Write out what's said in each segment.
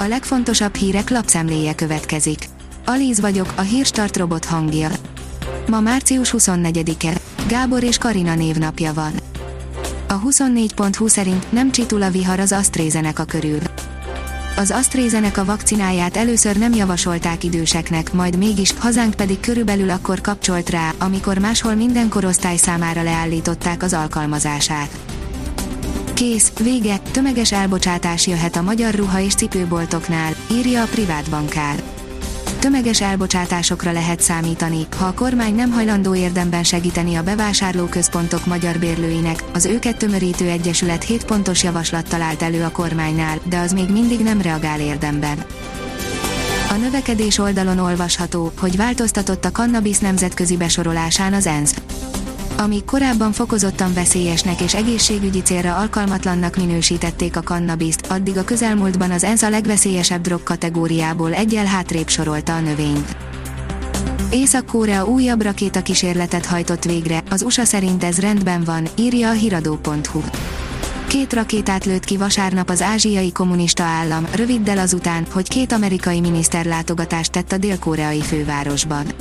A legfontosabb hírek lapszemléje következik. Alíz vagyok, a hírstart robot hangja. Ma március 24-e. Gábor és Karina névnapja van. A 24.20 szerint nem csitul a vihar az AstraZeneca körül. Az AstraZeneca vakcináját először nem javasolták időseknek, majd mégis, hazánk pedig körülbelül akkor kapcsolt rá, amikor máshol minden korosztály számára leállították az alkalmazását. Kész, vége, tömeges elbocsátás jöhet a magyar ruha és cipőboltoknál, írja a privát bankár. Tömeges elbocsátásokra lehet számítani, ha a kormány nem hajlandó érdemben segíteni a bevásárlóközpontok magyar bérlőinek, az őket tömörítő egyesület 7 pontos javaslat talált elő a kormánynál, de az még mindig nem reagál érdemben. A növekedés oldalon olvasható, hogy változtatott a kannabis nemzetközi besorolásán az ENSZ amíg korábban fokozottan veszélyesnek és egészségügyi célra alkalmatlannak minősítették a kannabiszt, addig a közelmúltban az ENSZ a legveszélyesebb drog kategóriából egyel hátrébb sorolta a növényt. Észak-Korea újabb rakétakísérletet hajtott végre, az USA szerint ez rendben van, írja a hiradó.hu. Két rakétát lőtt ki vasárnap az ázsiai kommunista állam, röviddel azután, hogy két amerikai miniszter látogatást tett a dél-koreai fővárosban.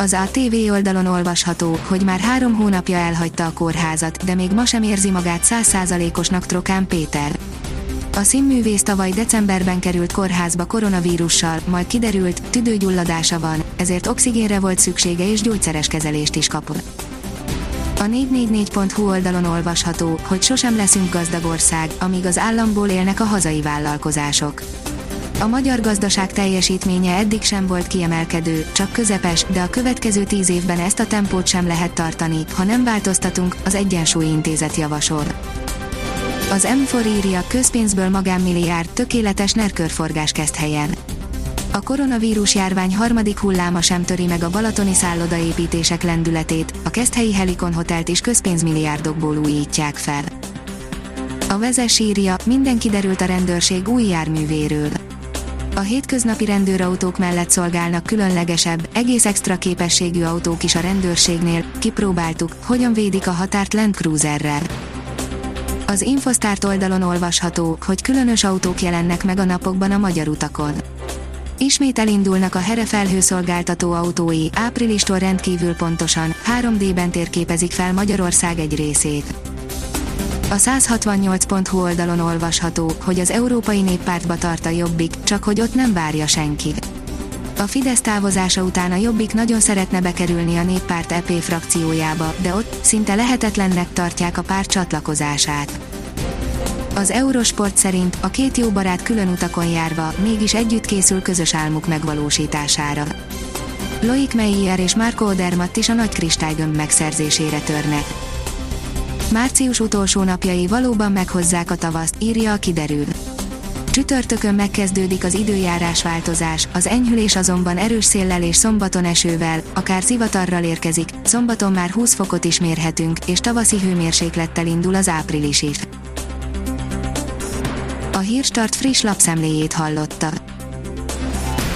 Az ATV oldalon olvasható, hogy már három hónapja elhagyta a kórházat, de még ma sem érzi magát százszázalékosnak Trokán Péter. A színművész tavaly decemberben került kórházba koronavírussal, majd kiderült, tüdőgyulladása van, ezért oxigénre volt szüksége és gyógyszeres kezelést is kapott. A 444.hu oldalon olvasható, hogy sosem leszünk gazdag ország, amíg az államból élnek a hazai vállalkozások. A magyar gazdaság teljesítménye eddig sem volt kiemelkedő, csak közepes, de a következő tíz évben ezt a tempót sem lehet tartani, ha nem változtatunk, az Egyensúly Intézet javasol. Az M4 írja, közpénzből magánmilliárd, tökéletes nerkörforgás kezd helyen. A koronavírus járvány harmadik hulláma sem töri meg a balatoni szállodaépítések lendületét, a Keszthelyi Helikon Hotelt is közpénzmilliárdokból újítják fel. A vezes írja, minden kiderült a rendőrség új járművéről a hétköznapi rendőrautók mellett szolgálnak különlegesebb, egész extra képességű autók is a rendőrségnél, kipróbáltuk, hogyan védik a határt Land Cruiserrel. Az Infosztárt oldalon olvasható, hogy különös autók jelennek meg a napokban a magyar utakon. Ismét elindulnak a Here felhőszolgáltató autói, áprilistól rendkívül pontosan, 3D-ben térképezik fel Magyarország egy részét. A 168.hu oldalon olvasható, hogy az Európai Néppártba tart a Jobbik, csak hogy ott nem várja senki. A Fidesz távozása után a Jobbik nagyon szeretne bekerülni a Néppárt EP frakciójába, de ott szinte lehetetlennek tartják a párt csatlakozását. Az Eurosport szerint a két jó barát külön utakon járva mégis együtt készül közös álmuk megvalósítására. Loic Meyer és Marco Odermatt is a nagy kristálygömb megszerzésére törnek. Március utolsó napjai valóban meghozzák a tavaszt, írja a kiderül. Csütörtökön megkezdődik az időjárás változás, az enyhülés azonban erős széllel és szombaton esővel, akár zivatarral érkezik, szombaton már 20 fokot is mérhetünk, és tavaszi hőmérséklettel indul az április is. A Hírstart friss lapszemléjét hallotta.